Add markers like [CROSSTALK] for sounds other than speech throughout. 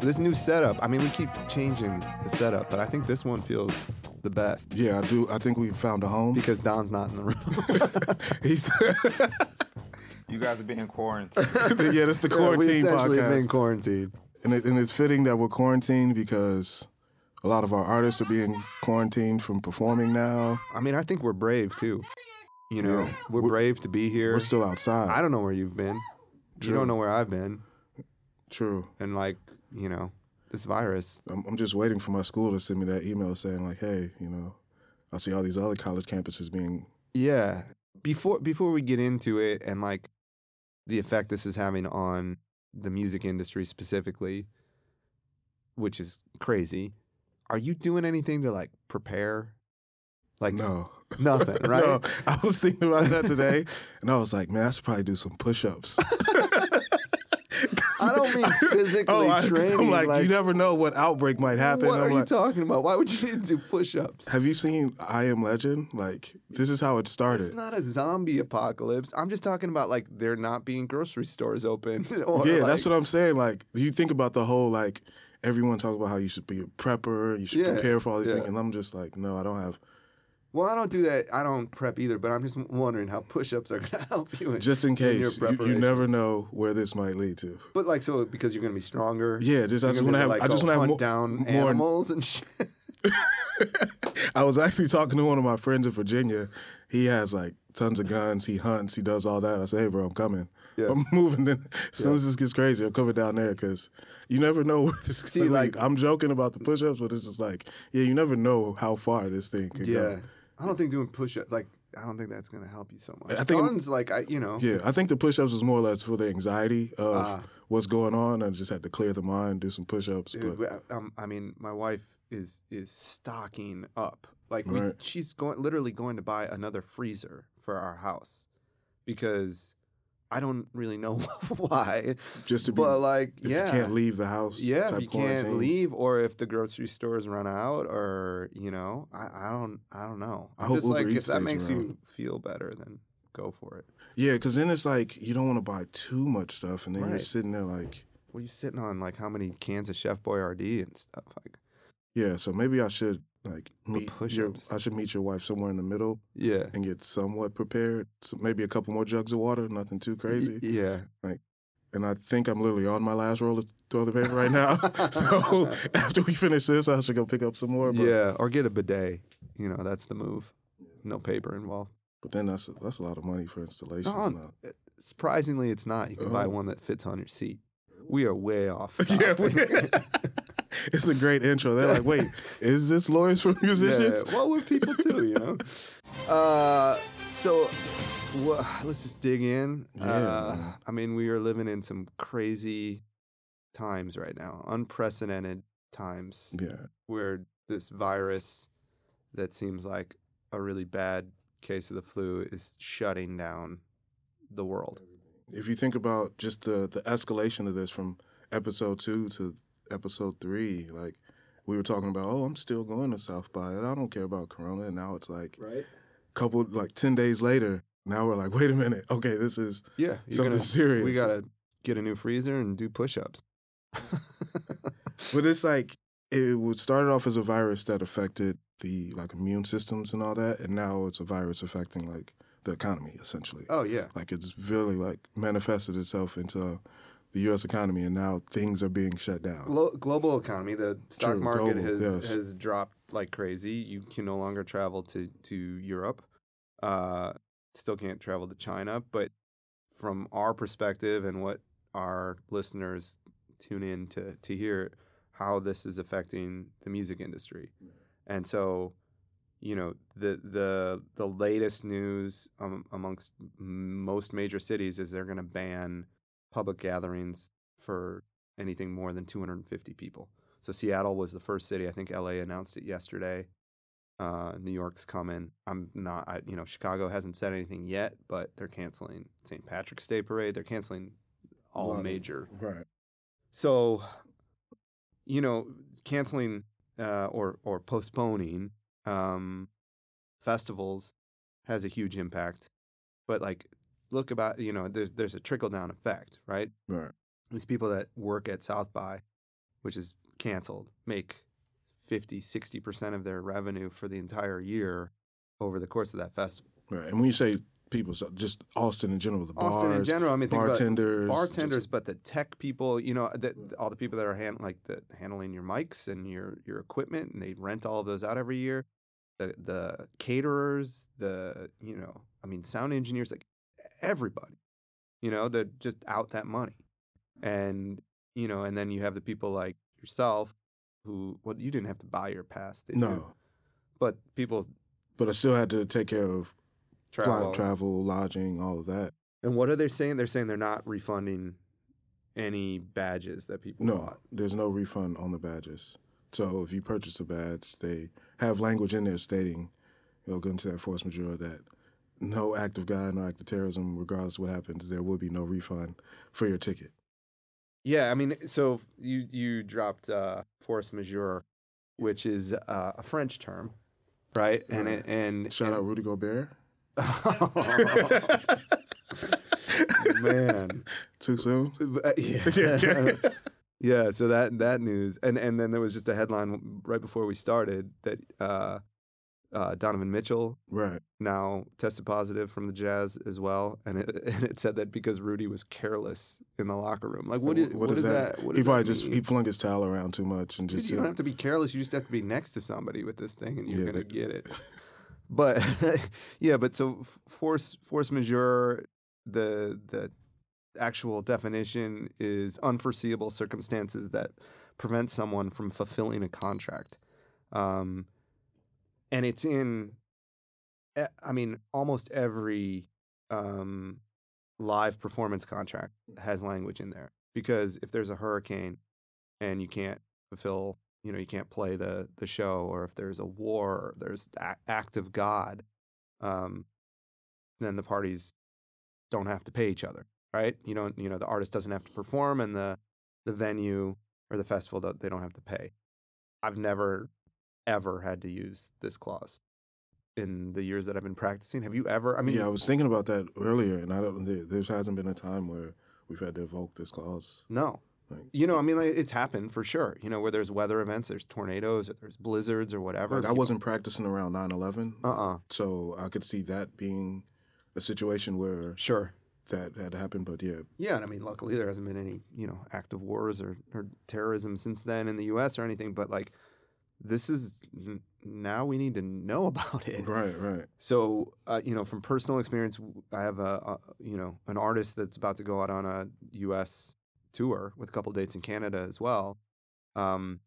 This new setup. I mean, we keep changing the setup, but I think this one feels the best Yeah, I do. I think we found a home. because Don's not in the room. [LAUGHS] He's [LAUGHS] You guys are being quarantined. [LAUGHS] yeah, this is the Yeah, we quarantine essentially podcast, been quarantined. and, it, and it's fitting that we're quarantined because a lot of our artists are being quarantined from performing now. I mean, I think we're brave too. You know, Yeah. we're, We're- brave to be here. We're still outside. I don't know where you've been. You don't know where I've been. True. And like, you know, this virus. I'm, I'm just waiting for my school to send me that email saying like, hey, you know, I see all these other college campuses being. Yeah. Before before we get into it and like the effect this is having on the music industry specifically, which is crazy. Are you doing anything to like prepare? Like no. nothing, [LAUGHS] right? no, I was thinking about that today, and I was like, man, I should probably do some push-ups. [LAUGHS] Don't mean [LAUGHS] oh, physically oh, I, training. I'm like, like, you never know what outbreak might happen. What I'm are you talking about? Why would you need to do push-ups? have you seen I Am Legend? Like, this is how it started. It's not a zombie apocalypse. I'm just talking about like there not being grocery stores open. [LAUGHS] or, yeah, like, that's what I'm saying. Like, you think about the whole like everyone talk about how you should be a prepper, you should Yeah, prepare for all these yeah. things, and I'm just like, no, I don't have. Well, I don't do that. I don't prep either, but I'm just wondering how push-ups are [LAUGHS] going to help you. In, Just in in case, you, you never know where this might lead to. But like, so because you're going to be stronger. Yeah, just I just want to have. like, I just want to have more, down more animals and shit. [LAUGHS] I was actually talking to one of my friends in Virginia. He has like tons of guns. He hunts. He does all that. I say, hey, bro, I'm coming. Yeah. I'm [LAUGHS] moving. In. As soon as this gets crazy, I'm coming down there because you never know where this is See, like- like, I'm joking about the push-ups, but it's just like, yeah, you never know how far this thing could Yeah, go. I don't think doing push-ups like I don't think that's going to help you so much. I think- guns like I, you know. Yeah, I think the push-ups was more or less for the anxiety of Ah. what's going on, and just had to clear the mind, do some push-ups. Dude, but um, I mean, my wife is is stocking up. Like we, Right. she's going literally going to buy another freezer for our house because I don't really know [LAUGHS] why. just to be, But like, if yeah, you can't leave the house, yeah, type if you can't leave, or if the grocery stores run out, or you know, I, I don't, I don't know. I I'm hope just Uber like, if Eats that makes around. you feel better, then go for it. Yeah, because then it's like you don't want to buy too much stuff, and then you're sitting there like, What are you sitting on? Like how many cans of Chef Boyardee and stuff? Like, yeah. So maybe I should like meet your. I should meet your wife somewhere in the middle yeah, and get somewhat prepared. So maybe a couple more jugs of water, nothing too crazy. Y- yeah. And I think I'm literally on my last roll of toilet paper right now. [LAUGHS] [LAUGHS] so after we finish this, I should go pick up some more. But, Yeah, or get a bidet. You know, that's the move. No paper involved. but then that's that's a lot of money for installation. No. Surprisingly, it's not. You can buy Oh. one that fits on your seat. We are way off. [LAUGHS] Yeah, we- [LAUGHS] it's a great intro. They're like, wait, is this lawyers for [LAUGHS] musicians? Yeah, well, we're people do? you know. Uh, so let's just dig in. Yeah, uh. I mean, we are living in some crazy times right now, unprecedented times, Yeah. where this virus that seems like a really bad case of the flu is shutting down the world. If you think about just the the escalation of this from episode two to episode three, like we were talking about, oh, I'm still going to South by, and I don't care about Corona. And now it's like Right. couple like ten days later. Now we're like, wait a minute, okay, this is Yeah, something gonna, serious. We gotta get a new freezer and do push-ups. [LAUGHS] But it's like it would started off as a virus that affected the like immune systems and all that, and now it's a virus affecting like the economy essentially. oh yeah, Like it's really like manifested itself into the U.S. economy, and now things are being shut down. Glo- global economy, the stock True, market global, has yes. has dropped like crazy. You can no longer travel to to Europe. Uh, still can't travel to China, but from our perspective and what our listeners tune in to to hear how this is affecting the music industry. And so, you know, the the the latest news um, amongst most major cities is they're going to ban public gatherings for anything more than 250 people. So Seattle was the first city. I think LA announced it yesterday. Uh, New York's coming. I'm not. I, you know, Chicago hasn't said anything yet, but they're canceling St. Patrick's Day parade. They're canceling all major Right. so, you know, canceling uh, or or postponing um, festivals has a huge impact. But like, look about you know, there's there's a trickle down effect, right? Right. These people that work at South by, which is canceled, make 50, 60% of their revenue for the entire year over the course of that festival. Right. And when you say people, so just Austin in general, the Austin in bars, general, I mean, think bartenders, bartenders, just- but the tech people, you know, the, all the people that are hand, like the handling your mics and your your equipment, and they rent all of those out every year. The the caterers, the you know, I mean, sound engineers, like everybody, you know, they're just out that money, and you know, and then you have the people like yourself who, well, you didn't have to buy your pass, did you? no. but people But I still had to take care of travel. flight travel, lodging, all of that. And what are they saying? They're saying they're not refunding any badges that people No, bought. there's no refund on the badges. So if you purchase a badge, they have language in there stating, you know, going to that force majeure that no act of God, no act of terrorism, regardless of what happens, there will be no refund for your ticket. Yeah, I mean, so you you dropped uh, force majeure, which is uh, a French term, right? And it, and Shout and, out Rudy Gobert. [LAUGHS] man. Too soon? But, yeah. [LAUGHS] [LAUGHS] yeah, so that that news, and and then there was just a headline right before we started that uh, uh, Donovan Mitchell Right. now tested positive from the Jazz as well, and it, and it said that because Rudy was careless in the locker room. Like, what is what is that? What he probably that just mean? he flung his towel around too much and Dude, just you don't have to be careless. You just have to be next to somebody with this thing, and you're Yeah, gonna they- get it. But [LAUGHS] yeah, but so force force majeure, the the actual definition is unforeseeable circumstances that prevent someone from fulfilling a contract, um, and it's in, I mean, almost every um, live performance contract has language in there because if there's a hurricane and you can't fulfill you know you can't play the the show or if there's a war or there's a- act of god um then the parties don't have to pay each other right you know you know the artist doesn't have to perform and the the venue or the festival don't- they don't have to pay i've never ever had to use this clause in the years that i've been practicing have you ever i mean yeah, I was thinking about that earlier, and I don't. There, there hasn't been a time where we've had to evoke this clause. No. Like- You know, I mean, like, it's happened for sure. You know, where there's weather events, there's tornadoes, or there's blizzards, or whatever. Like I wasn't practicing around 9/11, Uh-uh. so I could see that being a situation where Sure. that had happened. But yeah, Yeah, and I mean, luckily there hasn't been any, you know, active wars or, or terrorism since then in the U.S. or anything. But like, this is n- now we need to know [LAUGHS] about it. right, right. So, uh, you know, from personal experience, I have a, a, you know, an artist that's about to go out on a U.S. tour with a couple dates in Canada as well, um,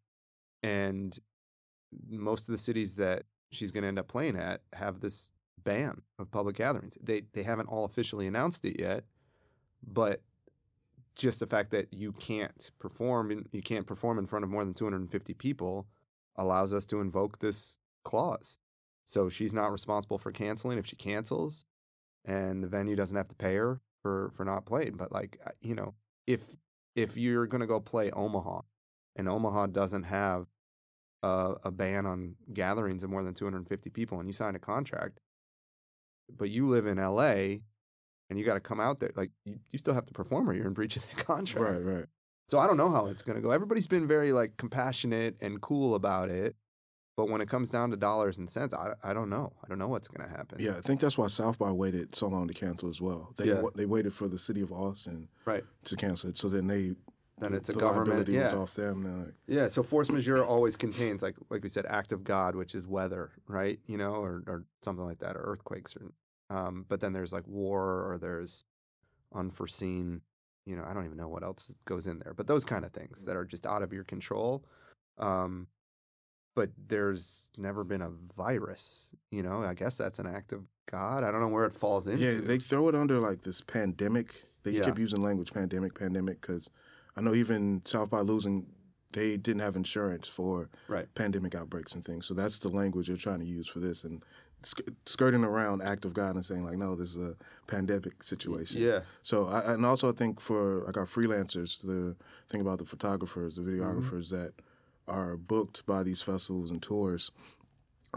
and most of the cities that she's going to end up playing at have this ban of public gatherings. They they haven't all officially announced it yet, but just the fact that you can't perform, in, you can't perform in front of more than 250 people, allows us to invoke this clause. So she's not responsible for canceling if she cancels, and the venue doesn't have to pay her for for not playing. But like you know, if if you're gonna go play Omaha, and Omaha doesn't have a, a ban on gatherings of more than 250 people, and you sign a contract, but you live in LA, and you got to come out there, like you, you still have to perform, or you're in breach of the [LAUGHS] contract. Right, right. So I don't know how it's going to go. Everybody's been very like compassionate and cool about it, but when it comes down to dollars and cents, I, I don't know. I don't know what's going to happen. Yeah, I think that's why South by waited so long to cancel as well. They Yeah. they waited for the city of Austin Right. to cancel it, so then they Then it's a the government. Yeah. off them. Like, Yeah. So force majeure always contains like like we said, act of God, which is weather, right? You know, or or something like that, or earthquakes, or um. But then there's like war, or there's unforeseen. You know, I don't even know what else goes in there, but those kind of things that are just out of your control. Um, but there's never been a virus. You know, I guess that's an act of God. I don't know where it falls into. yeah, they throw it under like this pandemic. They Yeah. keep using language pandemic, pandemic, because I know even South by losing, they didn't have insurance for right. pandemic outbreaks and things. So that's the language they're trying to use for this and sk- skirting around act of God and saying like, no, this is a pandemic situation. Yeah. So I, and also I think for like our freelancers, the thing about the photographers, the Mm-hmm. videographers that are booked by these festivals and tours,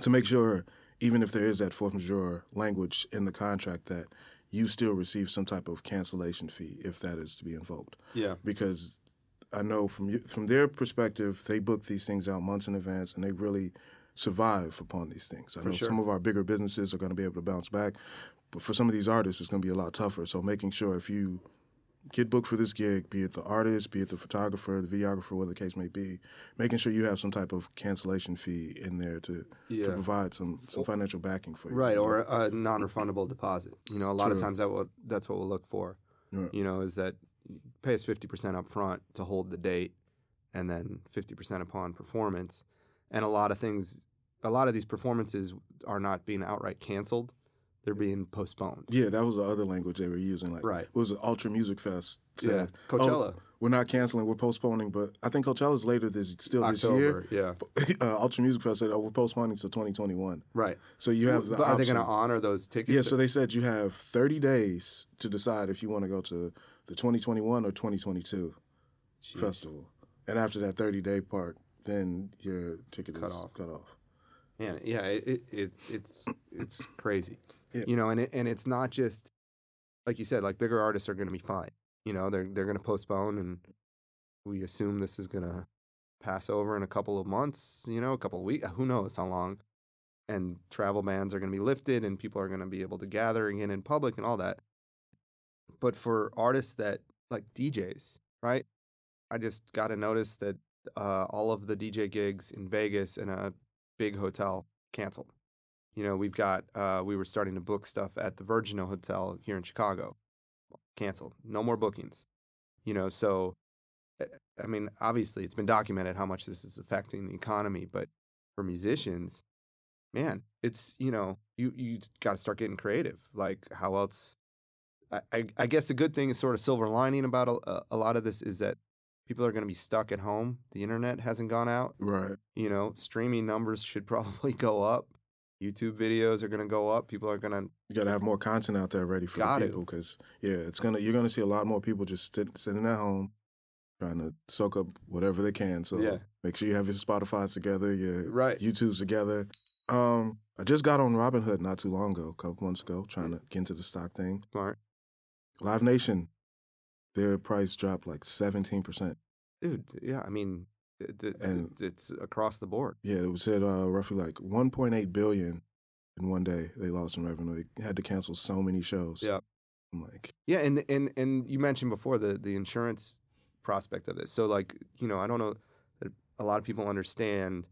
to make sure even if there is that force majeure language in the contract that you still receive some type of cancellation fee if that is to be invoked Yeah. because I know from from their perspective, they book these things out months in advance, and they really survive upon these things. I For know sure. some of our bigger businesses are going to be able to bounce back, but for some of these artists, it's going to be a lot tougher. So making sure if you get booked for this gig, be it the artist, be it the photographer, the videographer, whatever the case may be, making sure you have some type of cancellation fee in there to, to provide some, some financial backing for you. Right, or a non-refundable deposit. You know, a lot of times that will, that's what we'll look for. Yeah. You know, is that pay us fifty percent up front to hold the date, and then fifty percent upon performance. And a lot of things, a lot of these performances are not being outright canceled; they're being postponed. Yeah, that was the other language they were using. Like, Right. It was it? Ultra Music Fest Yeah, said, "Oh, Coachella, we're not canceling, we're postponing, but I think Coachella's later this still this year. October. Yeah, [LAUGHS] uh, Ultra Music Fest said, "Oh, we're postponing to 2021." right. So you have the are they going to honor those tickets? yeah, so they said you have 30 days to decide if you want to go to the 2021 or 2022 Jeez. festival, and after that 30 day part, then your ticket Cut is off. cut off. Man, yeah, it, it, it it's it's crazy. Yeah. You know, and it, and it's not just like you said, like bigger artists are going to be fine. You know, they're they're going to postpone, and we assume this is going to pass over in a couple of months. You know, a couple of weeks. Who knows how long? And travel bans are going to be lifted, and people are going to be able to gather again in public and all that. But for artists that like DJs, right? I just got to notice that uh, all of the DJ gigs in Vegas in a big hotel canceled. You know, we've got uh, we were starting to book stuff at the Virgin Hotel here in Chicago, canceled. No more bookings. You know, so eh, I mean, obviously it's been documented how much this is affecting the economy, but for musicians, man, it's you know you you got to start getting creative. Like how else? I, I I guess the good thing is sort of silver lining about a, a lot of this is that people are going to be stuck at home. The internet hasn't gone out Right. you know, streaming numbers should [LAUGHS] probably go up. YouTube videos are going to go up. People are going to, You got to have more content out there ready for the people because yeah, it's gonna you're gonna see a lot more people just sit, sitting at home trying to soak up whatever they can. So Yeah. make sure you have your Spotify's together, your right. YouTube's together. Um, I just got on Robinhood not too long ago, a couple months ago, trying to get into the stock thing. Smart. Live Nation, their price dropped like seventeen percent. Dude, yeah, I mean, it, it, And- it's across the board. Yeah, it was said uh, roughly like one point eight billion in one day they lost in revenue. They had to cancel so many shows. Yeah. I'm like, Yeah, and and and you mentioned before the the insurance prospect of this. So like, you know, I don't know that a lot of people understand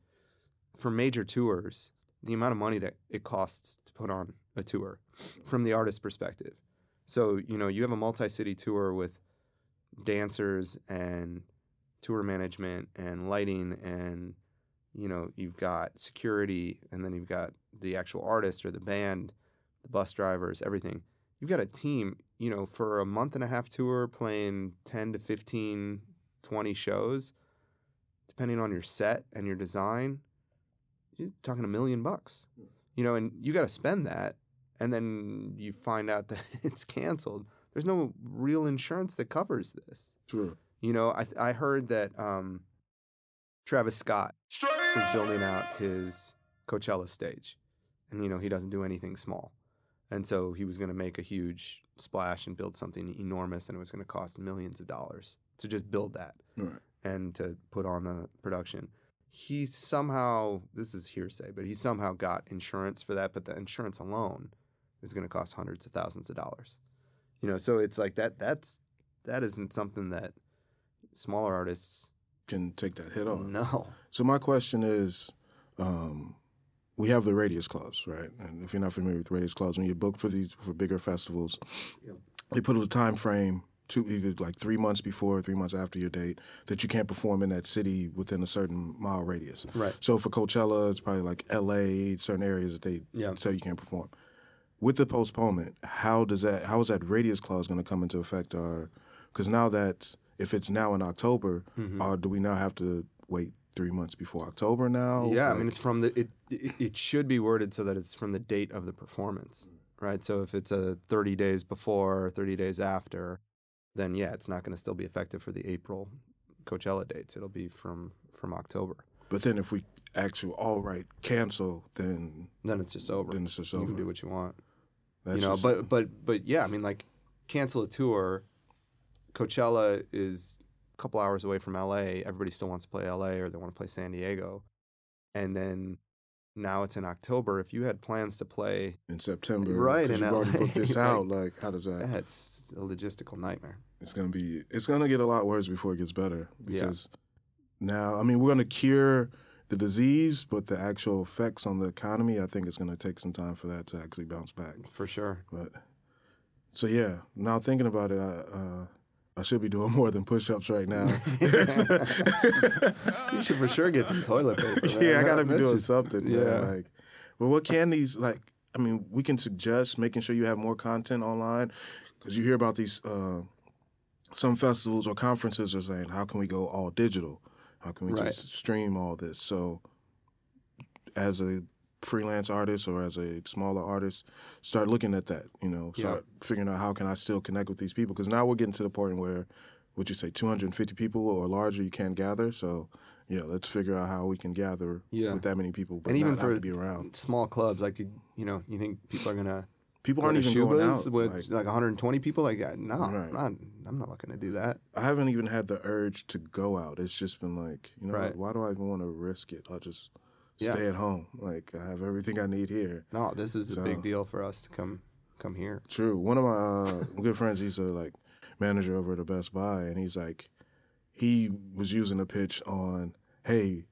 for major tours the amount of money that it costs to put on a tour from the artist's perspective. So, you know, you have a multi-city tour with dancers and tour management and lighting and you know, you've got security and then you've got the actual artist or the band, the bus drivers, everything you've got a team, you know, for a month and a half tour playing 10 to 15, 20 shows, depending on your set and your design, you're talking a million bucks. Hmm. You know, and you got to spend that and then you find out [LAUGHS] that it's canceled. There's no real insurance that covers this. true. You know, I I heard that um, Travis Scott was building out his Coachella stage, and you know he doesn't do anything small, and so he was going to make a huge splash and build something enormous, and it was going to cost millions of dollars to just build that Right. and to put on the production. He somehow, this is hearsay, but he somehow got insurance for that, but the insurance alone is going to cost hundreds of thousands of dollars. You know, so it's like that. That's that isn't something that smaller artists Can take that hit on. No. So my question is, um, we have the radius clause, right? And if you're not familiar with radius clause, when you book for these for bigger festivals, Yep. they put a time frame to either like three months before, or three months after your date that you can't perform in that city within a certain mile radius. Right. So for Coachella, it's probably like L.A. certain areas that they Yeah. say you can't perform. With the postponement, how does that? How is that radius clause going to come into effect? Or because now that if it's now in October, Mhm. or do we now have to wait three months before October now? Yeah, I mean it's from the it, it it should be worded so that it's from the date of the performance, right? So if it's a 30 days before or 30 days after, then yeah, it's not going to still be effective for the April Coachella dates. It'll be from from October. but then if we actually all right cancel, then Then it's just over. then it's just you over. can do what you want. That's you know, just- but but but yeah, I mean like cancel a tour. Coachella is a couple hours away from LA, everybody still wants to play LA or they want to play San Diego. And then now it's in October. If you had plans to play, in September, Right, you've already booked this [LAUGHS] out. Like, how does that? that's a logistical nightmare. It's gonna be. It's gonna get a lot worse before it gets better Yeah. because now, I mean, we're gonna cure the disease, but the actual effects on the economy, I think it's gonna take some time for that to actually bounce back. For sure. But so yeah, now thinking about it, I uh, I should be doing more than push-ups right now. [LAUGHS] [LAUGHS] You should for sure get some toilet paper. man. yeah, I gotta be That's doing just- something. yeah. man. Like, but what can these like? I mean, we can suggest making sure you have more content online because you hear about these. Uh, some festivals or conferences are saying, "How can we go all digital? How can we Right. just stream all this?" So, as a freelance artist or as a smaller artist, start looking at that. You know, Yeah. start figuring out how can I still connect with these people because now we're getting to the point where, would you say, 250 people or larger you can't gather. So, yeah, let's figure out how we can gather Yeah. with that many people, but and even for to be around. small clubs, like you, you know, you think people are gonna People aren't even going out. with like- like, 120 people? Like, no, Right. I'm not, I'm not looking to do that. I haven't even had the urge to go out. It's just been like, you know, Right. why do I even want to risk it? I'll just Yeah. stay at home. Like I have everything I need here. No, this is a big deal for us to come come here. True. One of my uh, good friends, he's a like manager over at a Best Buy, and he's like, he was using a pitch on, hey.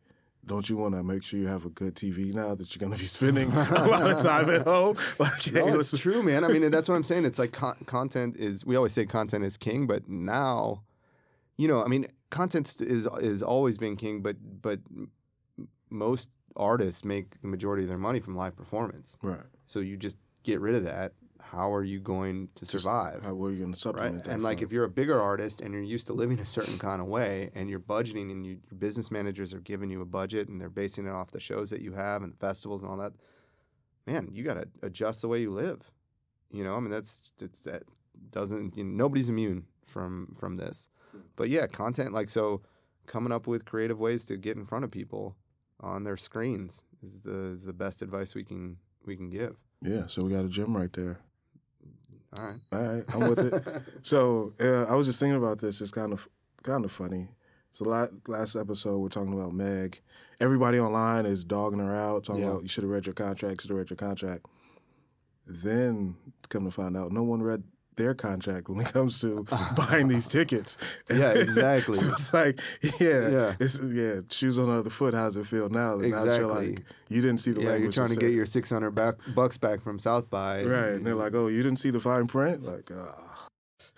Don't you want to make sure you have a good TV now that you're going to be spending [LAUGHS] a lot of time at home? [LAUGHS] Like, hey, No, it's true, man. I mean, [LAUGHS] that's what I'm saying. It's like con- content is. We always say content is king, but now, you know, I mean, content is is always been king, but but most artists make the majority of their money from live performance. Right. So you just get rid of that. How are you going to Just survive? How are you going to right? supplement that? And like from- if you're a bigger artist and you're used to living a certain kind of way and you're budgeting and you, your business managers are giving you a budget and they're basing it off the shows that you have and the festivals and all that, man, you got to adjust the way you live. You know, I mean that's it's that doesn't you know, nobody's immune from from this. Hmm. But yeah, content like so coming up with creative ways to get in front of people on their screens is the is the best advice we can we can give. yeah, so we got a gym right there. All right. All right, I'm with it. [LAUGHS] So uh, I was just thinking about this. It's kind of kind of funny. So la- last episode we're talking about Meg. Everybody online is dogging her out, talking Yeah. about you should have read your contract, should have read your contract. Then come to find out, no one read their contract when it comes to [LAUGHS] [LAUGHS] buying these tickets. [LAUGHS] Yeah, exactly. so it's like, yeah, Yeah. it's yeah, shoes on the other foot. How's it feel now? that Now you're like, you didn't see the yeah, language. you're trying to get your 600 back, bucks back from South by. right, and they're like, oh, you didn't see the fine print, like. Uh,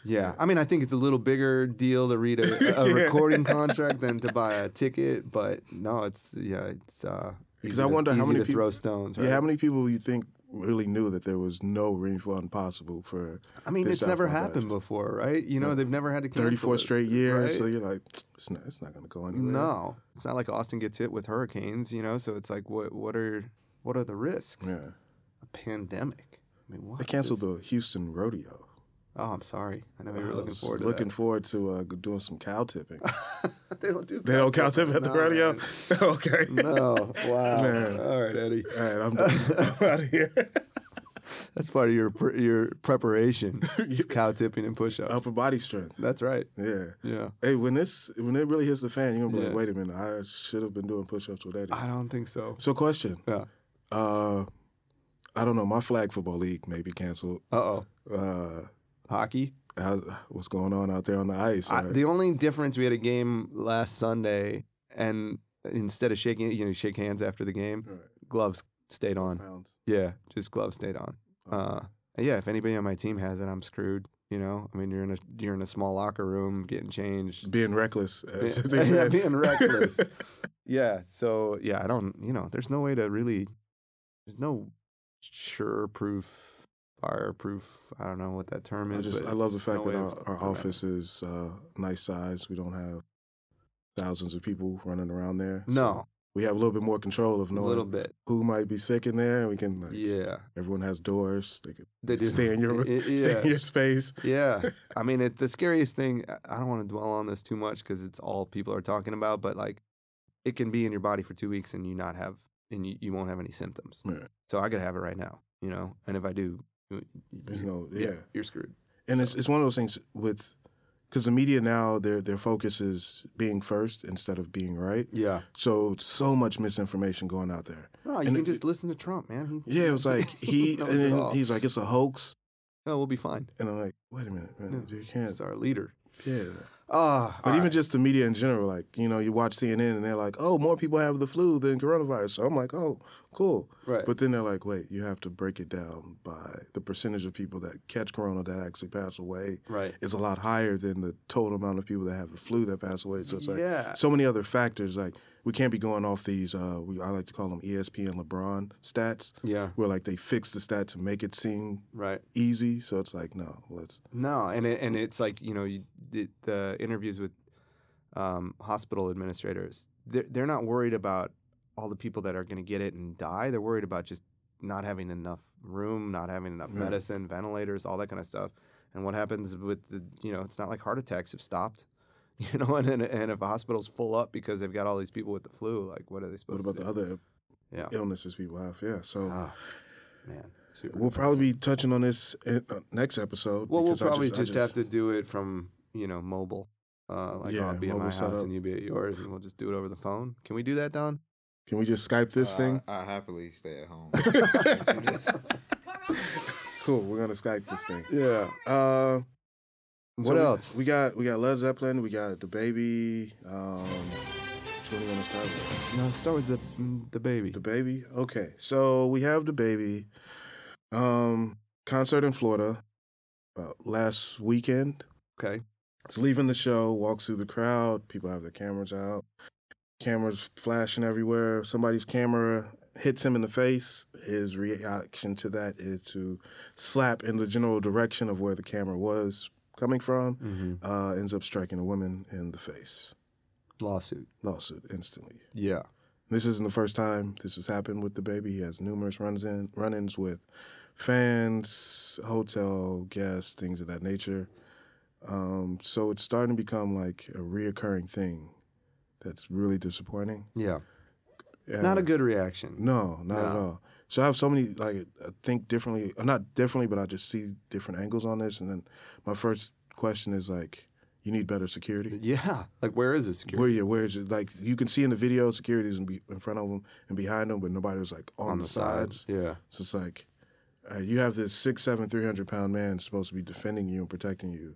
yeah. I mean, I think it's a little bigger deal to read a, a Yeah. recording contract than to buy a ticket, but no, it's yeah, it's uh. 'Cause easy I to- wonder how many to peop- throw stones. Yeah, how many people you think really knew that there was no refund possible for I mean, it's never happened before, right? You know, Yeah. they've never had to cancel 34 it, straight years? right? So you're like, it's not, it's not going to go anywhere. No, it's not like Austin gets hit with hurricanes, you know. So it's like, what what are what are the risks? Yeah. A pandemic. I mean, what? They canceled is- the Houston rodeo. Oh, I'm sorry. I know you were looking forward to looking that. forward to uh, doing some cow tipping. [LAUGHS] they don't do. they don't cow tip at the No, rodeo? [LAUGHS] okay. No. Wow. Man. All right, Eddie. All right, I'm, done. I'm [LAUGHS] out of here. That's part of your pre- your preparation. Cow tipping and push-ups. Upper body strength. That's right. Yeah. Yeah. Hey, when this when it really hits the fan, you're gonna be Yeah. like, wait a minute, I should have been doing push-ups with Eddie. I don't think so. So, question. Yeah. Uh, I don't know. My flag football league may be canceled. Uh oh. Uh, Hockey. how's, what's going on out there on the ice? I, the only difference we had a game last Sunday, and instead of shaking, you know, shake hands after the game. Right. Gloves stayed on. Pounds. Yeah, just gloves stayed on. Uh, yeah, if anybody on my team has it, I'm screwed. You know, I mean, you're in a you're in a small locker room getting changed. Being reckless. [LAUGHS] Yeah, [LAUGHS] being reckless. [LAUGHS] Yeah, so yeah, I don't. You know, there's no way to really. There's no sure proof, fireproof. I don't know what that term is. I just I love the there's no fact that our, our office is uh, nice size. We don't have thousands of people running around there. So No, we have a little bit more control of a little bit. who might be sick in there. We can like Yeah, everyone has doors. They can they do. stay in your [LAUGHS] I- I- [LAUGHS] stay in your space. yeah, [LAUGHS] I mean, it, the scariest thing. I- don't want to dwell on this too much because it's all people are talking about. But like, it can be in your body for two weeks and you not have, and you, you won't have any symptoms. So I could have it right now, you know. And if I do, There's you- no yeah. you're screwed. And it's it's one of those things with because the media now their their focus is being first instead of being right. Yeah. So so much misinformation going out there. No, you And can it- just listen to Trump, man. He, Yeah, it was like [LAUGHS] he and he's like it's a hoax, No, we'll be fine. and I'm like, wait a minute, man, you can't. He's our leader. Yeah. Ah, But even just the media in general, like, you know, you watch CNN and they're like, oh, more people have the flu than coronavirus. So I'm like, oh, cool. right. But then they're like, wait, you have to break it down by the percentage of people that catch corona that actually pass away right. is a lot higher than the total amount of people that have the flu that pass away. So it's like Yeah. so many other factors. Like we can't be going off these, uh, we, I like to call them ESPN LeBron stats, Yeah. where like they fix the stat to make it seem Right. easy. So it's like, no, let's, No, and it, and it's like you know you, the, the interviews with um, hospital administrators. They're they're not worried about all the people that are going to get it and die. They're worried about just not having enough room, not having enough medicine, ventilators, all that kind of stuff. And what happens with the you know it's not like heart attacks have stopped. [LAUGHS] You know, and, and if a hospital's full up because they've got all these people with the flu, like what are they supposed to what about to the other yeah, illnesses people have? Yeah. So Ah, man, super we'll probably be touching on this in, uh, next episode. Well, we'll probably I just, have to do it from you know mobile. Uh, like Yeah, I'll be at my house and you be at yours, and we'll just do it over the phone. Can we do that, Don? Can we just Skype this Uh, thing? I happily stay at home. [LAUGHS] Cool. We're gonna Skype this thing. Yeah. Uh, What so else? We got we got Led Zeppelin. We got DaBaby. Um, which one do you want to start with? No, start with the mm, DaBaby. The baby. Okay, so we have DaBaby. Um, concert in Florida. About last weekend. Okay. He's leaving the show. Walks through the crowd. People have their cameras out. Cameras flashing everywhere. Somebody's camera hits him in the face. His reaction to that is to slap in the general direction of where the camera was coming from. Mm-hmm. Uh, ends up striking a woman in the face. Lawsuit. Lawsuit instantly. Yeah. This isn't the first time this has happened with DaBaby. He has numerous runs in run-ins with fans, hotel guests, things of that nature. Um, so it's starting to become like a reoccurring thing. That's really disappointing. Yeah. And- Not a good reaction. No, not at all. So I have so many like I think differently, uh, not differently, but I just see different angles on this. And then my first question is like, you need better security. [LAUGHS] Yeah. Like where is this security? Where you where is it? Like you can see in the video, security is in, be, in front of them and behind them, but nobody was like on, the, sides. Yeah. So it's like uh, you have this six, seven, three hundred pound man supposed to be defending you and protecting you.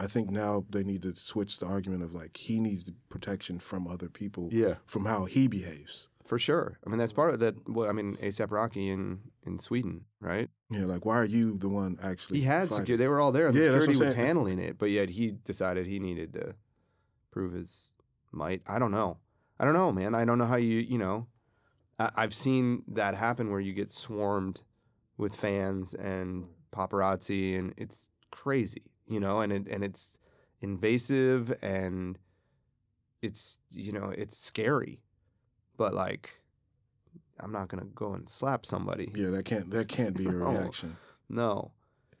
I think now they need to switch the argument of like he needs protection from other people Yeah. from how he behaves. For sure. I mean, that's part of that. Well, I mean, ASAP Rocky in in Sweden, right? Yeah, like why are you the one actually? He had security. They were all there. And the Yeah, that's security was handling it, but yet he decided he needed to prove his might. I don't know. I don't know, man. I don't know how you. You know, I, I've seen that happen where you get swarmed with fans and paparazzi, and it's crazy. You know, and it and it's invasive and it's you know it's scary, but like. I'm not gonna go and slap somebody. Yeah, that can't that can't be [LAUGHS] a reaction. No.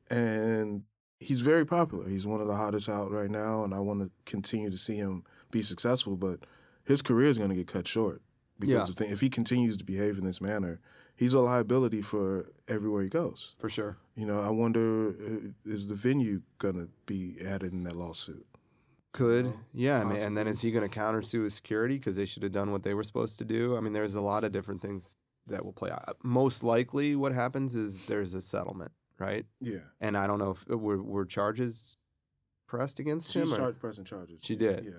and he's very popular. He's one of the hottest out right now, and I want to continue to see him be successful. But his career is going to get cut short because Yeah. if he continues to behave in this manner, he's a liability for everywhere he goes. For sure. You know, I wonder uh, is the venue going to be added in that lawsuit? Could know, yeah, I mean, and then is he going to countersue his security because they should have done what they were supposed to do? I mean, there's a lot of different things that will play out. Most likely, what happens is there's a settlement, right? Yeah, And I don't know if uh, were, were charges pressed against she's him. Or, charged pressing charges. She did? Yeah,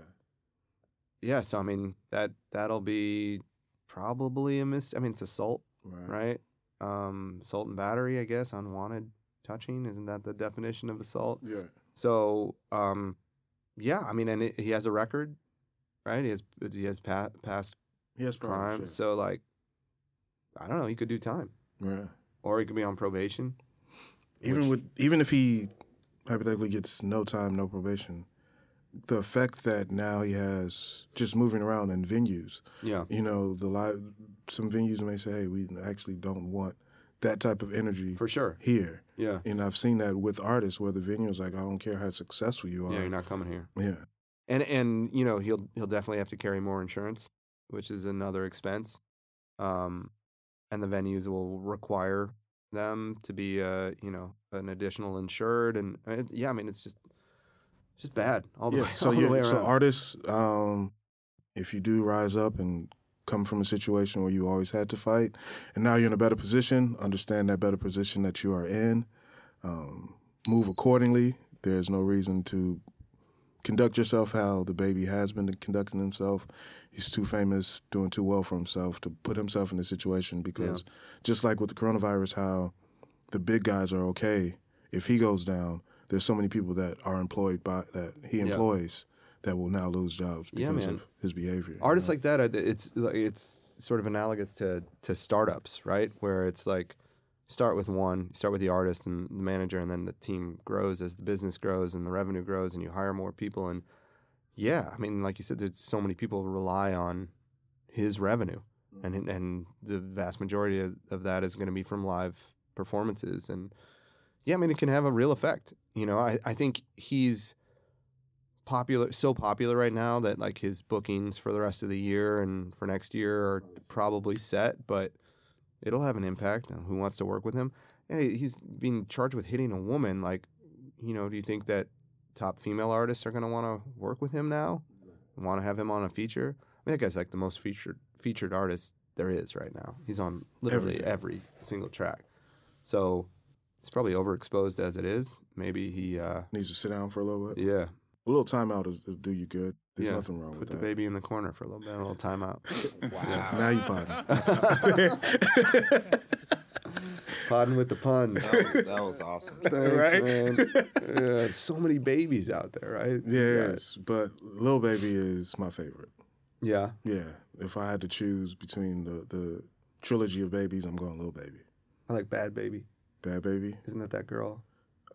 yeah, so I mean that that'll be probably a mis. I mean, it's assault, right. right? Um, assault and battery, I guess. Unwanted touching, isn't that the definition of assault? Yeah, So, um, yeah, I mean, and it, he has a record, right? He has he has pa- past he has crime. problems. So, like, I don't know. He could do time, Yeah. Or he could be on probation. Even which- with even if he hypothetically gets no time, no probation, the effect that now he has just moving around in venues. Yeah, You know, the live some venues may say, "Hey, we actually don't want that type of energy for sure. here." Yeah, And I've seen that with artists where the venue is like, "I don't care how successful you are." yeah, you're not coming here. Yeah. And and you know he'll he'll definitely have to carry more insurance, which is another expense. Um, and the venues will require them to be uh you know an additional insured and uh, yeah, I mean it's just just bad all the yeah. way. [LAUGHS] So all the way so around. artists, um, if you do rise up and come from a situation where you always had to fight, and now you're in a better position, understand that better position that you are in, um, move accordingly. There's no reason to conduct yourself how DaBaby has been conducting himself. He's too famous, doing too well for himself to put himself in this situation because just like with the coronavirus, how the big guys are okay. If he goes down, there's so many people that are employed by that he Yeah. employs that will now lose jobs because man. of his behavior. you artists know? like that, it's it's sort of analogous to to startups, right? Where it's like start with one, start with the artist and the manager, and then the team grows as the business grows and the revenue grows, and you hire more people. And yeah, I mean, like you said, there's so many people rely on his revenue, and and the vast majority of, of that is going to be from live performances. And yeah, I mean, it can have a real effect. You know, I I think he's popular so popular right now that like his bookings for the rest of the year and for next year are probably set but it'll have an impact on who wants to work with him. Hey he's being charged with hitting a woman like you know do you think that top female artists are going to want to work with him now? Want to have him on a feature? I mean that guy's like the most featured featured artist there is right now. He's on literally every single track. So he's probably overexposed as it is maybe he uh needs to sit down for a little bit. yeah A little timeout is, is do you good. There's Yeah, nothing wrong Put with the that. baby in the corner for a little bit, a little timeout. [LAUGHS] Wow. Now you potting. [LAUGHS] [LAUGHS] Podding with the puns. That was, that was awesome. Thanks, Right? man. Yeah, so many babies out there, right? yes, but Lil Baby is my favorite. Yeah. Yeah, if I had to choose between the the trilogy of babies, I'm going Lil Baby. I like Bhad Bhabie. Bhad Bhabie. Isn't that that girl?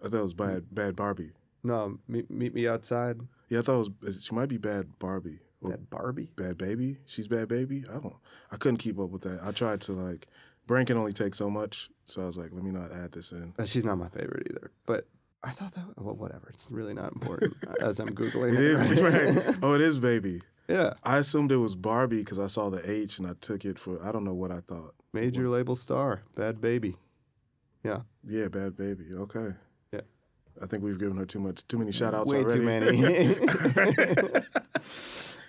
I thought it was bad. Bad Barbie. No, meet, meet me outside. Yeah, I thought it was. She might be Bad Barbie. Or Bad Barbie. Bhad Bhabie. She's Bhad Bhabie. I don't. I couldn't keep up with that. I tried to like. Brain can only take so much, so I was like, let me not add this in. Uh, she's not my favorite either. But I thought that. Well, whatever. It's really not important [LAUGHS] as I'm googling. It is right? right. [LAUGHS] Oh, it is Baby. yeah. I assumed it was Barbie because I saw the H and I took it for. I don't know what I thought. Major label star. Bhad Bhabie. Yeah. Yeah, Bhad Bhabie. Okay. Yeah. I think we've given her too much, too many shout outs Way already. too many. [LAUGHS]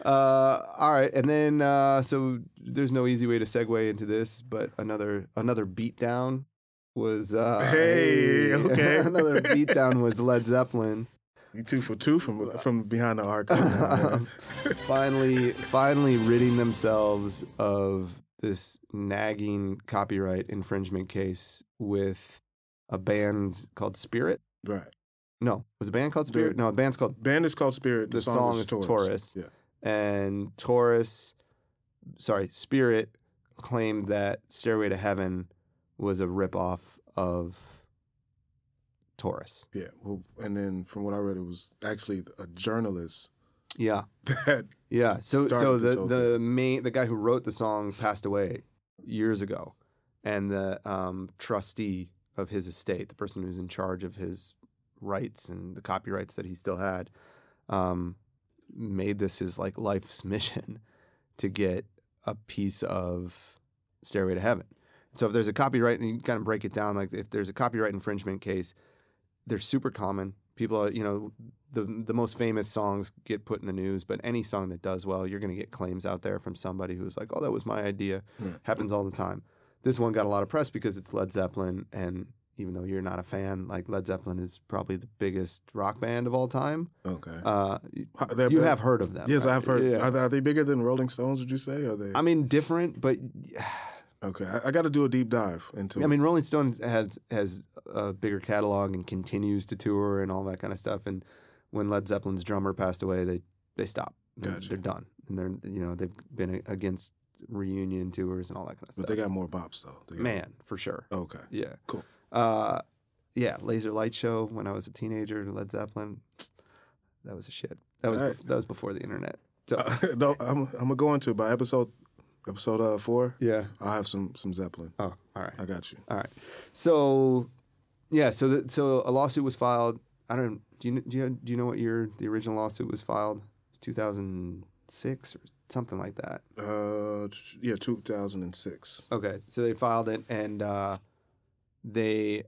uh, all right, and then uh, so there's no easy way to segue into this, but another another beatdown was uh, Hey, [LAUGHS] okay. another beatdown was Led Zeppelin. you two for two from from behind the arc. [LAUGHS] Finally, finally ridding themselves of this nagging copyright infringement case with a band called Spirit. right. No, was a band called Spirit? Dude. No, a band's called Band is called Spirit. The, The song is is Taurus. Taurus. Yeah. and Taurus, sorry, Spirit claimed that Stairway to Heaven was a ripoff of Taurus. Yeah. Well, and then from what I read, it was actually a journalist Yeah, [LAUGHS] that. Yeah. So, so the the main the guy who wrote the song passed away years ago, and the um, trustee of his estate, the person who's in charge of his rights and the copyrights that he still had, um, made this his like life's [LAUGHS] mission to get a piece of Stairway to Heaven. So if there's a copyright, and you kind of break it down, like if there's a copyright infringement case, they're super common. People are, you know, the the most famous songs get put in the news, but any song that does well, you're going to get claims out there from somebody who's like, "Oh, that was my idea." Yeah. Happens all the time. This one got a lot of press because it's Led Zeppelin, and even though you're not a fan, like Led Zeppelin is probably the biggest rock band of all time. Okay. Uh, you have heard of them. Yes, right? I've heard. Yeah. Are, they, are they bigger than Rolling Stones? Would you say? Are they? I mean, different, but [SIGHS] okay, I, I got to do a deep dive into. I it. mean, Rolling Stones has has a bigger catalog and continues to tour and all that kind of stuff. And when Led Zeppelin's drummer passed away, they they stopped. They're, Gotcha. they're done, and they're you know they've been against reunion tours and all that kind of stuff. but they got more bops though. Got- Man, for sure. Okay. Yeah. Cool. Uh, yeah, Laser Light Show when I was a teenager. Led Zeppelin. That was a shit. That was right. that was before the internet. So Uh, [LAUGHS] no, I'm I'm gonna go into it by episode episode uh, four. yeah. I'll have some some Zeppelin. Oh, all right. I got you. All right. So, yeah. So, the, so a lawsuit was filed. I don't. Do you do you do you know what year the original lawsuit was filed? Two thousand six or something like that. Uh, yeah, 2006. Okay. So they filed it, and uh, they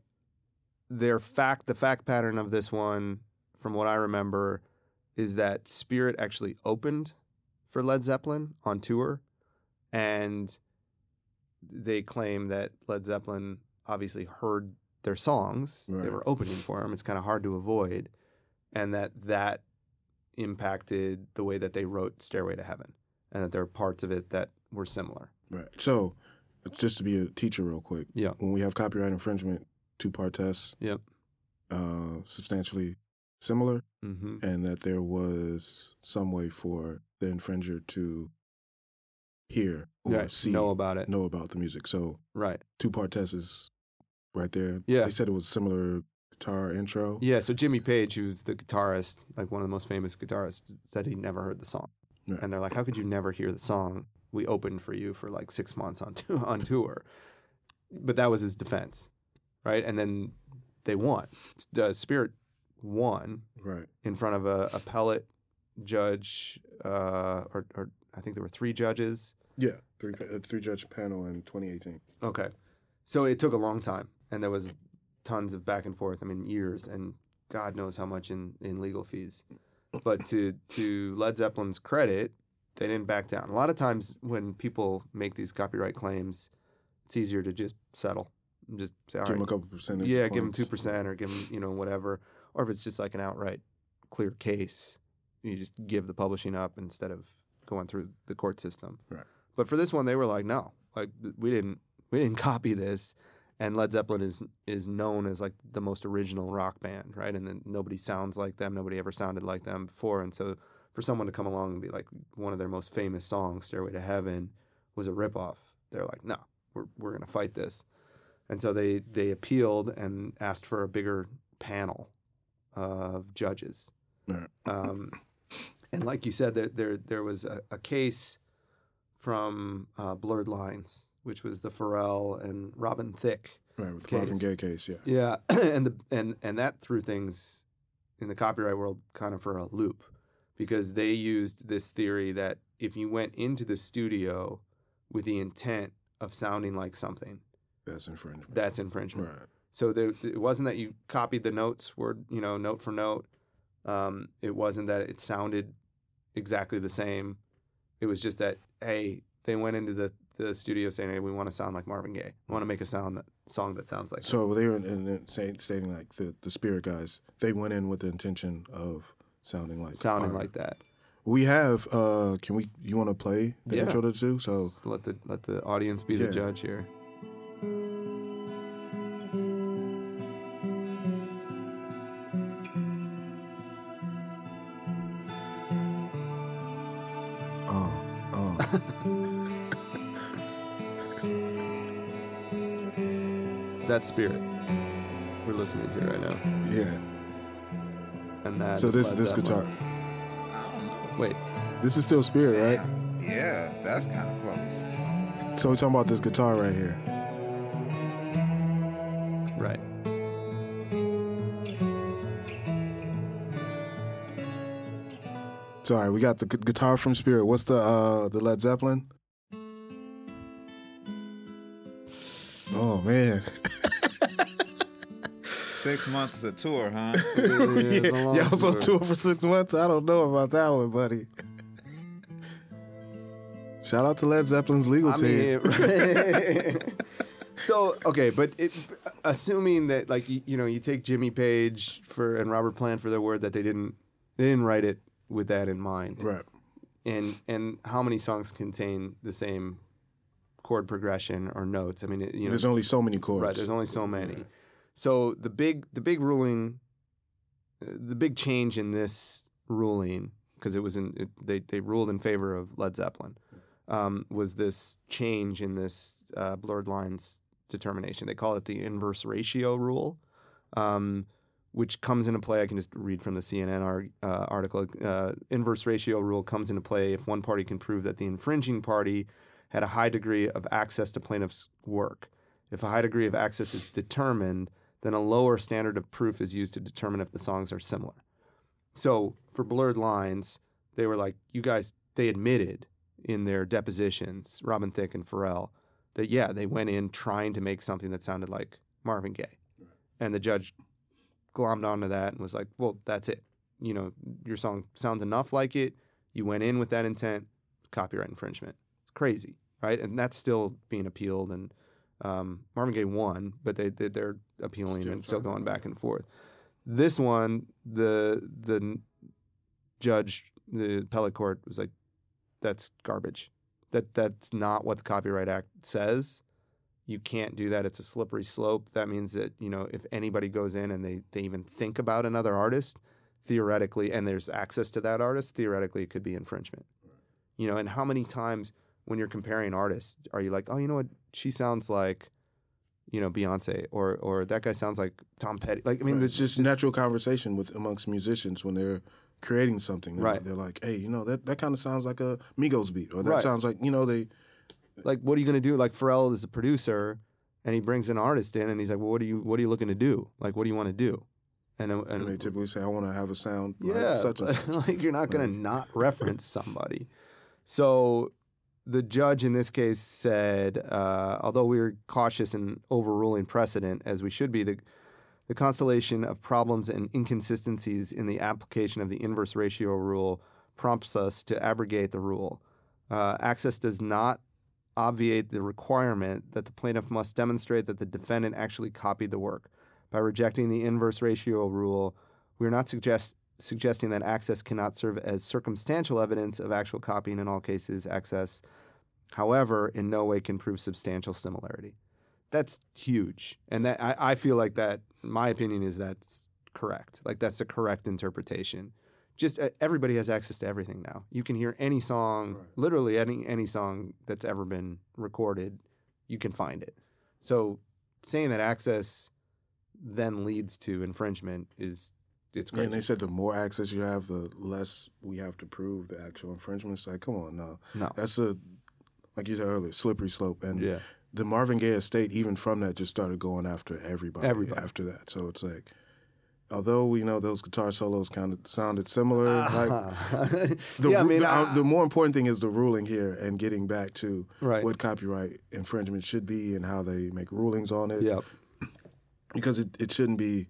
their fact the fact pattern of this one, from what I remember, is that Spirit actually opened for Led Zeppelin on tour, and they claim that Led Zeppelin obviously heard their songs. They were opening [LAUGHS] for them. It's kind of hard to avoid, and that that impacted the way that they wrote Stairway to Heaven, and that there are parts of it that were similar. Right. So, just to be a teacher, real quick. Yeah. When we have copyright infringement, two part tests. Yep. Uh, substantially similar, hmm and that there was some way for the infringer to hear or Yeah, see know about it. know about the music. So, Right. two part test is right there. Yeah. They said it was similar guitar intro. Yeah, so Jimmy Page, who's the guitarist, like one of the most famous guitarists, said he never heard the song. Yeah. And they're like, "How could you never hear the song? We opened for you for like six months on tou- on tour." But that was his defense, right? And then they won. The Spirit won Right. in front of a appellate judge, uh, or, or I think there were three judges. Yeah. Three uh, three judge panel in 2018. Okay. So it took a long time and there was tons of back and forth. I mean, years and God knows how much in, in legal fees. But to to Led Zeppelin's credit, they didn't back down. A lot of times when people make these copyright claims, it's easier to just settle. and Just say, all give them a couple percentage. yeah, give them two percent or give them, you know, whatever. Or if it's just like an outright clear case, you just give the publishing up instead of going through the court system. Right. But for this one, they were like, no, like we didn't, we didn't [LAUGHS] copy this. And Led Zeppelin is is known as like the most original rock band, right? And then nobody sounds like them. Nobody ever sounded like them before. And so for someone to come along and be like one of their most famous songs, "Stairway to Heaven," was a ripoff. They're like, no, we're we're gonna fight this. And so they they appealed and asked for a bigger panel of judges. Um, and like you said, there there, there was a, a case from uh, Blurred Lines, which was the Pharrell and Robin Thicke. Right. With the Marvin case. Gaye case. Yeah. Yeah, [CLEARS THROAT] and the and and that threw things in the copyright world kind of for a loop because they used this theory that if you went into the studio with the intent of sounding like something, That's infringement. that's infringement. Right. So there, it wasn't that you copied the notes word, you know, note for note. Um, it wasn't that it sounded exactly the same. It was just that hey, they went into the, the studio saying, hey, we want to sound like Marvin Gaye. We want to make a sound that song that sounds like. him." So they were in, in, in say, stating like the, the spirit guys, they went in with the intention of sounding like sounding like that. We have. uh Can we? You want to play the Yeah. intro to two? So Just let the let the audience be Yeah. the judge here. That's Spirit. We're listening to right now, yeah. and that. So this Led this guitar, I. Wait, this is still spirit, right? Yeah, that's kind of close. So we're talking about this guitar right here. right. Sorry, we got the gu- guitar from Spirit. What's the uh the Led Zeppelin? Oh man, [LAUGHS] Six months of tour, huh? [LAUGHS] Yeah, it's a long yeah, was on tour. tour for six months. I don't know about that one, buddy. Shout out to Led Zeppelin's legal I team. mean, [LAUGHS] [LAUGHS] so okay, but it, assuming that like you, you know you take Jimmy Page for and Robert Plant for their word that they didn't they didn't write it with that in mind, right. and and how many songs contain the same chord progression or notes? I mean, it, you know, There's only so many chords. Right, there's only so many. Yeah. So the big the big ruling, uh, the big change in this ruling because it was in it, they they ruled in favor of Led Zeppelin, um, was this change in this uh, blurred lines determination. They call it the inverse ratio rule. Um, which comes into play. I can just read from the CNN ar- uh, article. Uh, inverse ratio rule comes into play if one party can prove that the infringing party had a high degree of access to plaintiff's work. If a high degree of access is determined, then a lower standard of proof is used to determine if the songs are similar. So for blurred lines, they were like, you guys, they admitted in their depositions, Robin Thicke and Pharrell, that yeah, they went in trying to make something that sounded like Marvin Gaye. And the judge glommed onto that and was like, well, that's it. you know your song sounds enough like it. You went in with that intent. Copyright infringement. It's crazy, right? And that's still being appealed. And um, Marvin Gaye won, but they, they they're appealing Still and still going back and forth. This one, the the judge, the appellate court was like, "That's garbage. That that's not what the Copyright Act says. You can't do that. It's a slippery slope. That means that you know if anybody goes in and they they even think about another artist, theoretically, and there's access to that artist, theoretically, it could be infringement. You know, and how many times when you're comparing artists are you like, oh, you know what, she sounds like, you know, Beyonce, or or that guy sounds like Tom Petty. Like, I mean, Right, it's just natural conversation with amongst musicians when they're creating something. They're, Right. They're like, hey, you know, that, that kind of sounds like a Migos beat, or that Right. sounds like, you know, they. like what are you going to do like Pharrell is a producer and he brings an artist in and he's like well what are you what are you looking to do like what do you want to do and And and they typically say, I want to have a sound yeah like such and [LAUGHS] such. like you're not going to not reference [LAUGHS] somebody so the judge in this case said uh, although we were cautious in overruling precedent as we should be the the constellation of problems and inconsistencies in the application of the inverse ratio rule prompts us to abrogate the rule. Uh, access does not obviate the requirement that the plaintiff must demonstrate that the defendant actually copied the work. By rejecting the inverse ratio rule, we are not suggest, suggesting that access cannot serve as circumstantial evidence of actual copying in all cases. Access, however, in no way can prove substantial similarity. That's huge, and that I, I feel like that. My opinion is that's correct. Like that's the correct interpretation. Just uh, everybody has access to everything now. You can hear any song, Right. literally any any song that's ever been recorded, you can find it. So saying that access then leads to infringement is it's Yeah, crazy. and they said the more access you have, the less we have to prove the actual infringement. It's like, come on, no. no. That's a, like you said earlier, slippery slope. And Yeah. the Marvin Gaye estate, even from that, just started going after everybody, Everybody. after that. So it's like, although we know those guitar solos kind of sounded similar, like [LAUGHS] the, yeah, I mean, the, uh, the more important thing is the ruling here and getting back to right. what copyright infringement should be and how they make rulings on it. Yep. Because it, it shouldn't be,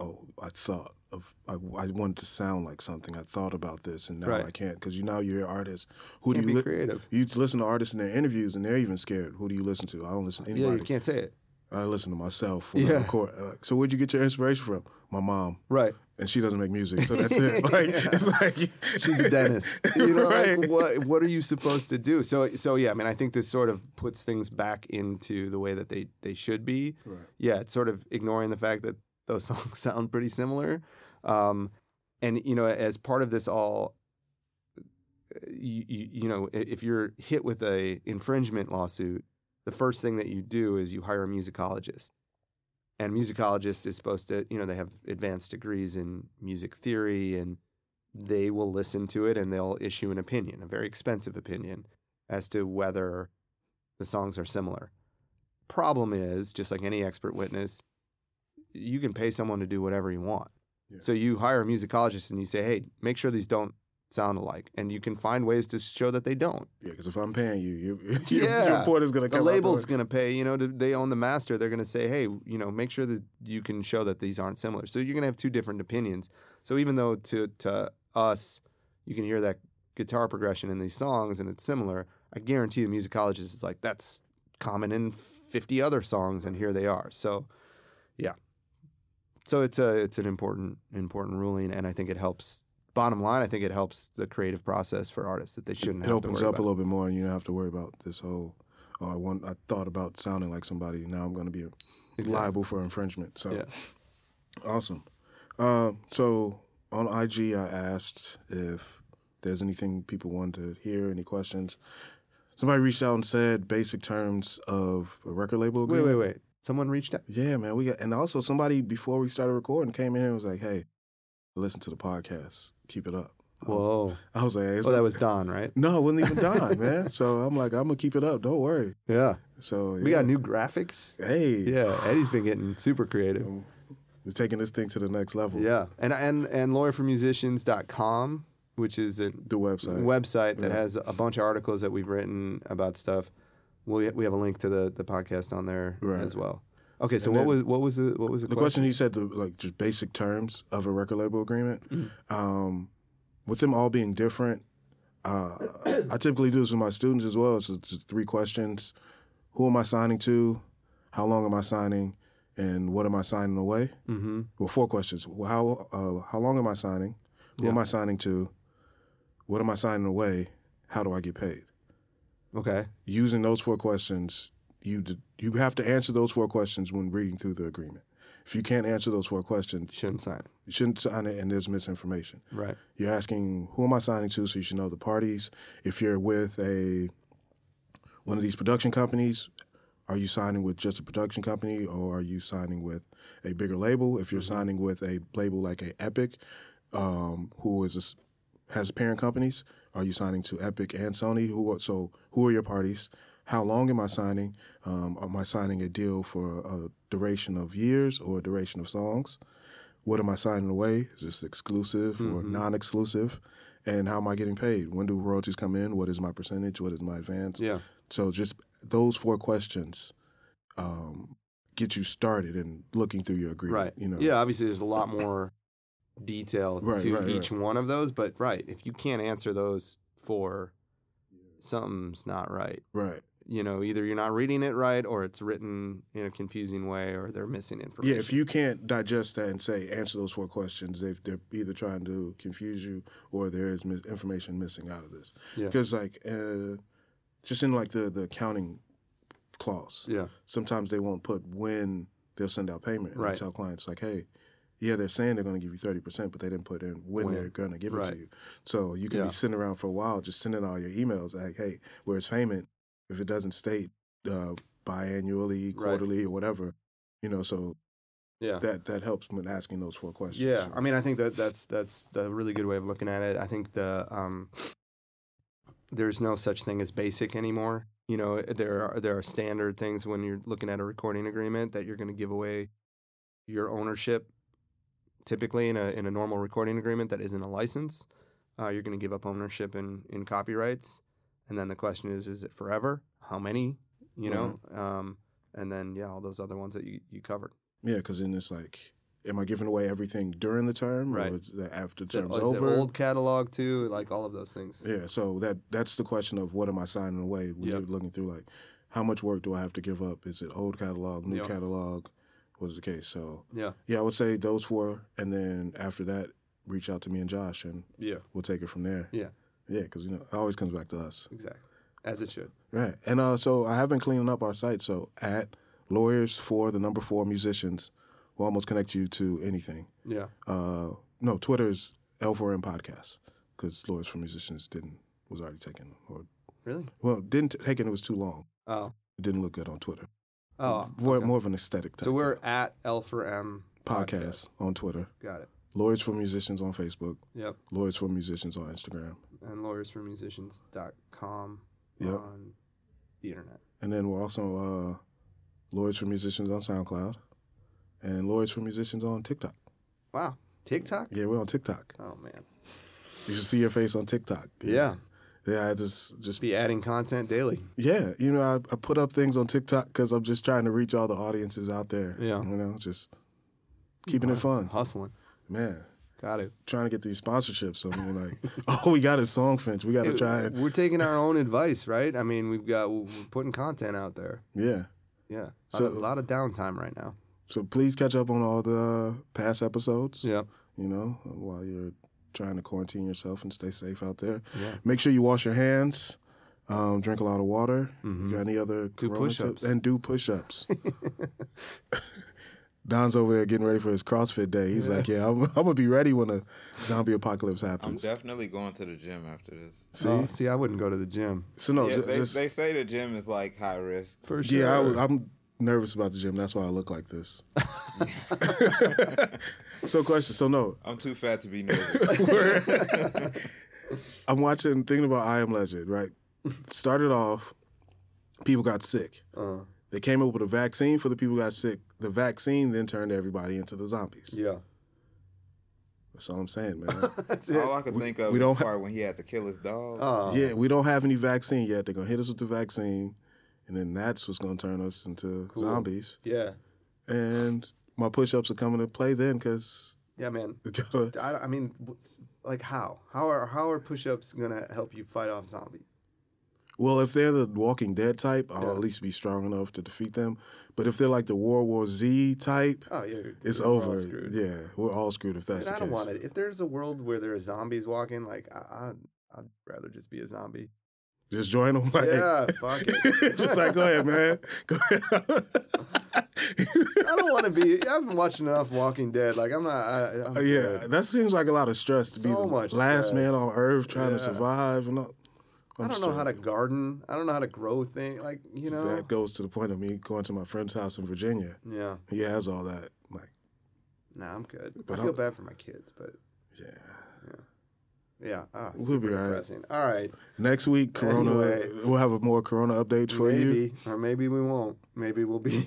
oh, I thought of, I, I wanted to sound like something. I thought about this and now Right. I can't. Because you now you're an artist. Who Can't do you be li- creative. You listen to artists in their interviews and they're even scared. Who do you listen to? I don't listen to Yeah, anybody. you can't say it. I listen to myself when I Yeah. record. Uh, so where'd you get your inspiration from? My mom. Right. And she doesn't make music, so that's it. [LAUGHS] [LAUGHS] Like it's like [LAUGHS] She's a dentist. You know, right. like, what what are you supposed to do? So so yeah, I mean, I think this sort of puts things back into the way that they they should be. Right. Yeah, it's sort of ignoring the fact that those songs sound pretty similar, um, and you know, as part of this all. You, you, you know, if you're hit with a infringement lawsuit, the first thing that you do is you hire a musicologist. And a musicologist is supposed to, you know, they have advanced degrees in music theory and they will listen to it and they'll issue an opinion, a very expensive opinion, as to whether the songs are similar. Problem is, just like any expert witness, you can pay someone to do whatever you want. Yeah. So you hire a musicologist and you say, hey, make sure these don't sound alike. And you can find ways to show that they don't. Yeah, because if I'm paying you, you [LAUGHS] your, Yeah. your report is gonna come. The label's going to pay, you know, to- they own the master. They're going to say, hey, you know, make sure that you can show that these aren't similar. So you're going to have two different opinions. So even though to, to us, you can hear that guitar progression in these songs and it's similar, I guarantee the musicologist is like, that's common in 50 other songs and here they are. So yeah. So it's a it's an important important ruling and I think it helps bottom line I think it helps the creative process for artists that they shouldn't It have opens to worry up about. a little bit more, and you don't have to worry about this whole. Oh, I want. I thought about sounding like somebody. Now I'm going to be Exactly. liable for infringement. So Yeah. awesome. Uh, so on IG, I asked if there's anything people wanted to hear, any questions. Somebody reached out and said basic terms of a record label Wait, agreement. wait, wait. Someone reached out. Yeah, man. We got, and also somebody before we started recording came in and was like, "Hey, listen to the podcast. Keep it up." I was, Whoa. I was like, Oh, that was Don, right? no, it wasn't even done, [LAUGHS] man. So I'm like, I'm gonna keep it up. Don't worry. Yeah. So We got new graphics. Hey, Yeah, Eddie's been getting super creative. um, we're taking this thing to the next level. Yeah. And and and lawyerformusicians.com, which is a the website. website that Yeah. has a bunch of articles that we've written about stuff. We we have a link to the the podcast on there Right. as well. Okay, so And what was what was the what was the, The question he said, the, like just basic terms of a record label agreement. Mhm. Um, with them all being different, uh, I typically do this with my students as well. So it's just three questions: Who am I signing to? How long am I signing? And what am I signing away? Mm-hmm. Well, four questions. Well, how uh, how long am I signing? Who am I signing to? What am I signing away? How do I get paid? Okay. Using those four questions, you d- you have to answer those four questions when reading through the agreement. If you can't answer those four questions, Shouldn't sign it. you shouldn't sign it, and there's misinformation. Right. You're asking who am I signing to, so you should know the parties. If you're with a one of these production companies, are you signing with just a production company, or are you signing with a bigger label? If you're signing with a label like a Epic, um, who is a has parent companies, are you signing to Epic and Sony? Who are, so who are your parties? How long am I signing? Um, am I signing a deal for a duration of years or a duration of songs? What am I signing away? Is this exclusive or Mhm. non-exclusive? And how am I getting paid? When do royalties come in? What is my percentage? What is my advance? Yeah. So just those four questions um, get you started in looking through your agreement. Right. You know. Yeah. Obviously, there's a lot [CLEARS THROAT] more detail Right, to right, each one of those, but right, if you can't answer those four, something's not right. Right. You know, either you're not reading it right, or it's written in a confusing way, or they're missing information. Yeah. If you can't digest that and say answer those four questions, they they're either trying to confuse you or there is mis- information missing out of this. Yeah. Because like uh, just in like the the accounting clause, Yeah. sometimes they won't put when they'll send out payment. And Right. tell clients like, hey, yeah, they're saying they're going to give you thirty percent, but they didn't put in when, When. they're going to give it to you. So you can Yeah. be sitting around for a while just sending all your emails like, hey, where's payment? If it doesn't state uh, biannually, Right. quarterly, or whatever, you know, so Yeah. that that helps when asking those four questions. Yeah, I mean, I think that that's that's a really good way of looking at it. I think the um, there's no such thing as basic anymore. You know, there are there are standard things when you're looking at a recording agreement that you're going to give away your ownership. Typically, in a in a normal recording agreement that isn't a license, uh, you're going to give up ownership in in copyrights, and then the question is, is it forever? How many? You know, um, and then yeah, all those other ones that you you covered. yeah, because then it's like, am I giving away everything during the term, Right. or after the term's is it over? old catalog too? Like all of those things. Yeah, so that that's the question of what am I signing away when Yep. you're looking through like how much work do I have to give up? Is it old catalog, new Yep. catalog? What is the case? So Yeah. yeah, I would say those four, and then after that, reach out to me and Josh, and Yeah. we'll take it from there. Yeah. yeah, because you know it always comes back to us, Exactly. As it should. right? And uh, so I have been cleaning up our site. So at lawyers for the number four musicians, will almost connect you to anything. Yeah. Uh, no, Twitter's L4M podcast because lawyers for musicians didn't was already taken or Really? Well, didn't take it. It was too long. Oh. It didn't look good on Twitter. Oh. more, okay. more of an aesthetic type So we're at L for M podcast on Twitter. Got it. Lawyers for Musicians on Facebook. Yep. Lawyers for Musicians on Instagram. And lawyersformusicians.com Yep. on the internet. And then we're also uh, Lawyers for Musicians on SoundCloud. And Lawyers for Musicians on TikTok. Wow. TikTok? Yeah, we're on TikTok. Oh man. You should see your face on TikTok. Yeah. Yeah, I just just Be adding content daily. yeah. You know, I, I put up things on TikTok because I'm just trying to reach all the audiences out there. Yeah. You know, just keeping it fun, Hustling. man. Got it. Trying to get these sponsorships. I mean, like, [LAUGHS] oh, we got a Songfinch. We got to try it. We're taking our [LAUGHS] own advice, right? I mean, we've got we're putting content out there. Yeah. Yeah. A So- lot, of, lot of downtime right now. So please catch up on all the uh, past episodes. Yeah. You know, while you're trying to quarantine yourself and stay safe out there. Yeah. Make sure you wash your hands. Um, drink a lot of water. Mhm. You got any other Do corona push-ups. tips? And do push-ups. [LAUGHS] [LAUGHS] Don's over there getting ready for his CrossFit day. He's Yeah. like, "Yeah, I'm, [LAUGHS] I'm gonna be ready when a zombie apocalypse happens." I'm definitely going to the gym after this. See, Oh, see, I wouldn't go to the gym. so no, yeah, ju- they, just- they say the gym is like high risk. For sure. yeah, I I'm nervous about the gym. That's why I look like this. So, question. So, no, I'm too fat to be nervous. [LAUGHS] [LAUGHS] I'm watching, thinking about I Am Legend. Right, started off, people got sick. Uh, They came up with a vaccine for the people who got sick. The vaccine then turned everybody into the zombies. yeah. That's all I'm saying, man. [LAUGHS] That's it. All I could We- think of we don't the ha- part when he had to kill his dog. Oh. yeah, we don't have any vaccine yet. They're gonna hit us with the vaccine, and then that's what's gonna turn us into Cool. zombies. Yeah. and my push-ups are coming to play then because Yeah, man. [LAUGHS] I, I mean, like how? How are how are push-ups gonna help you fight off zombies? Well, if they're the Walking Dead type, I'll Yeah. at least be strong enough to defeat them. But if they're like the World War Z type, Oh yeah, it's over. Yeah, we're all screwed if that's And the I don't want it. If there's a world where there are zombies walking, like I, I, I'd rather just be a zombie. Just join them. [LAUGHS] Like, yeah, fuck it. [LAUGHS] just like, go ahead, man. Go ahead. I don't want to be. I've been watching enough Walking Dead. Like I'm not. I, I'm Uh, yeah, good. that seems like a lot of stress to be the last man on Earth trying to survive and all. I I'm don't know how to garden. I don't know how to grow things. Like you know. That goes to the point of me going to my friend's house in Virginia. Yeah. He has all that. Like, Nah, I'm good. But I feel I'm- bad for my kids, but yeah. Yeah. Ah, We'll be all right. depressing. All right. Next week, Corona. Anyway. We'll have a more Corona updates for maybe, you. or maybe we won't. Maybe we'll be. [LAUGHS]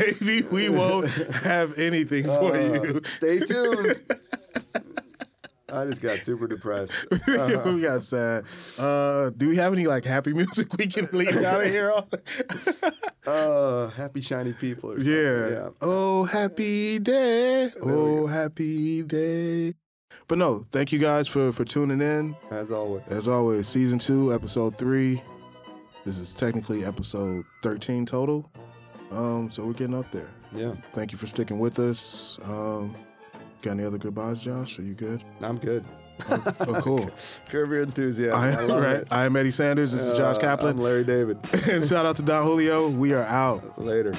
Maybe we won't have anything for Uh, you. Stay tuned. [LAUGHS] I just got super depressed. Uh, [LAUGHS] we got sad. Uh, do we have any like happy [LAUGHS] music we can leave out of here on? [LAUGHS] uh, happy shiny people. Or yeah. yeah. Oh, happy day. Oh, happy day. But no, thank you guys for for tuning in. As always. As always, season two, episode three. This is technically episode thirteen total. Um, so we're getting up there. Yeah. Thank you for sticking with us. Um, got any other goodbyes, Josh? Are you good? I'm good. Oh, [LAUGHS] cool. Curb your enthusiasm. I, I, love right. it. I am Eddie Sanders. This is Josh Uh, Kaplan. I'm Larry David. and [LAUGHS] shout out to Don Julio. We are out. Later.